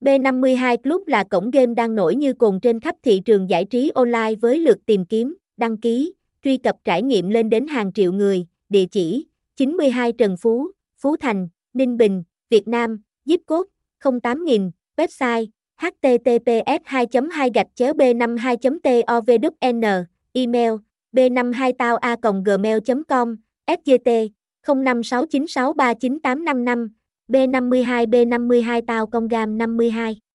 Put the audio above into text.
B52 Club là cổng game đang nổi như cồn trên khắp thị trường giải trí online với lượt tìm kiếm, đăng ký, truy cập trải nghiệm lên đến hàng triệu người, địa chỉ 92 Trần Phú, Phú Thành, Ninh Bình, Việt Nam, zip code 08000, website https 2 2 gạch chéo b 52 tovn email b 52 tao a gmail com sgt 0569639855 b 52 b 52 tao công gam 52